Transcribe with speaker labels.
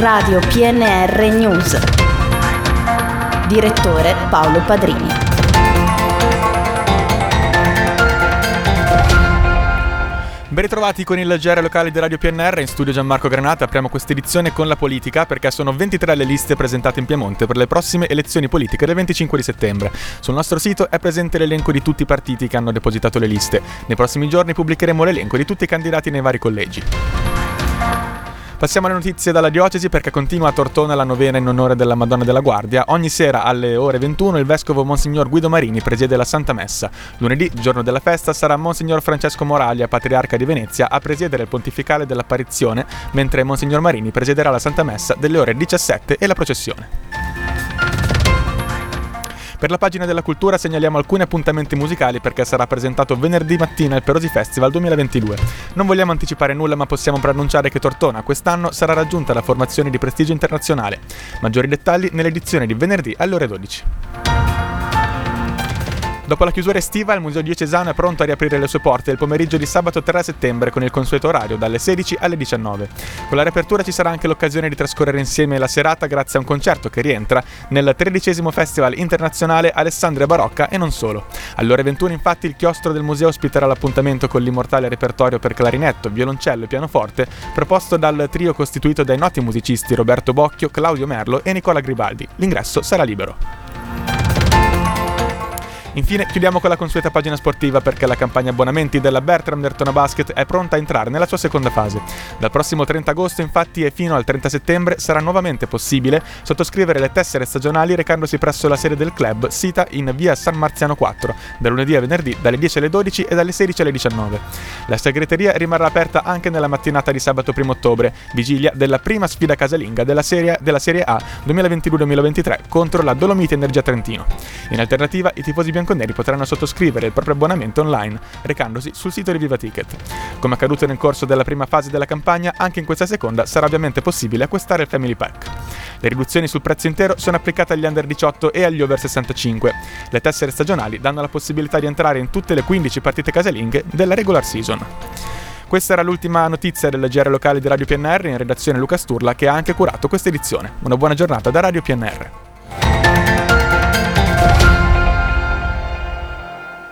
Speaker 1: Radio PNR News. Direttore Paolo Padrini.
Speaker 2: Ben ritrovati con il GR locale di Radio PNR, in studio Gianmarco Granata, apriamo questa edizione con la politica perché sono 23 le liste presentate in Piemonte per le prossime elezioni politiche del 25 di settembre. Sul nostro sito è presente l'elenco di tutti i partiti che hanno depositato le liste. Nei prossimi giorni pubblicheremo l'elenco di tutti i candidati nei vari collegi. Passiamo alle notizie dalla diocesi perché continua a Tortona la novena in onore della Madonna della Guardia. Ogni sera alle ore 21 il vescovo Monsignor Guido Marini presiede la Santa Messa. Lunedì, giorno della festa, sarà Monsignor Francesco Moraglia, patriarca di Venezia, a presiedere il pontificale dell'apparizione, mentre Monsignor Marini presiederà la Santa Messa delle ore 17 e la processione. Per la pagina della cultura segnaliamo alcuni appuntamenti musicali perché sarà presentato venerdì mattina il Perosi Festival 2022. Non vogliamo anticipare nulla ma possiamo preannunciare che Tortona quest'anno sarà raggiunta la formazione di prestigio internazionale. Maggiori dettagli nell'edizione di venerdì alle ore 12. Dopo la chiusura estiva, il Museo Diocesano è pronto a riaprire le sue porte il pomeriggio di sabato 3 settembre con il consueto orario dalle 16 alle 19. Con la riapertura ci sarà anche l'occasione di trascorrere insieme la serata grazie a un concerto che rientra nel tredicesimo Festival internazionale Alessandria Barocca e non solo. Alle ore 21 infatti il chiostro del museo ospiterà l'appuntamento con l'immortale repertorio per clarinetto, violoncello e pianoforte proposto dal trio costituito dai noti musicisti Roberto Bocchio, Claudio Merlo e Nicola Gribaldi. L'ingresso sarà libero. Infine chiudiamo con la consueta pagina sportiva perché la campagna abbonamenti della Bertram Dertona Basket è pronta a entrare nella sua seconda fase. Dal prossimo 30 agosto infatti e fino al 30 settembre sarà nuovamente possibile sottoscrivere le tessere stagionali recandosi presso la sede del club sita in via San Marziano 4, da lunedì a venerdì dalle 10 alle 12 e dalle 16 alle 19. La segreteria rimarrà aperta anche nella mattinata di sabato 1 ottobre, vigilia della prima sfida casalinga della serie, della serie A 2022-2023 contro la Dolomite Energia Trentino. In alternativa i tifosi bianconeri potranno sottoscrivere il proprio abbonamento online recandosi sul sito di Viva Ticket. Come accaduto nel corso della prima fase della campagna, anche in questa seconda sarà ovviamente possibile acquistare il Family Pack. Le riduzioni sul prezzo intero sono applicate agli under 18 e agli over 65. Le tessere stagionali danno la possibilità di entrare in tutte le 15 partite casalinghe della regular season. Questa era l'ultima notizia del GR locale di Radio PNR in redazione Luca Sturla che ha anche curato questa edizione. Una buona giornata da Radio PNR.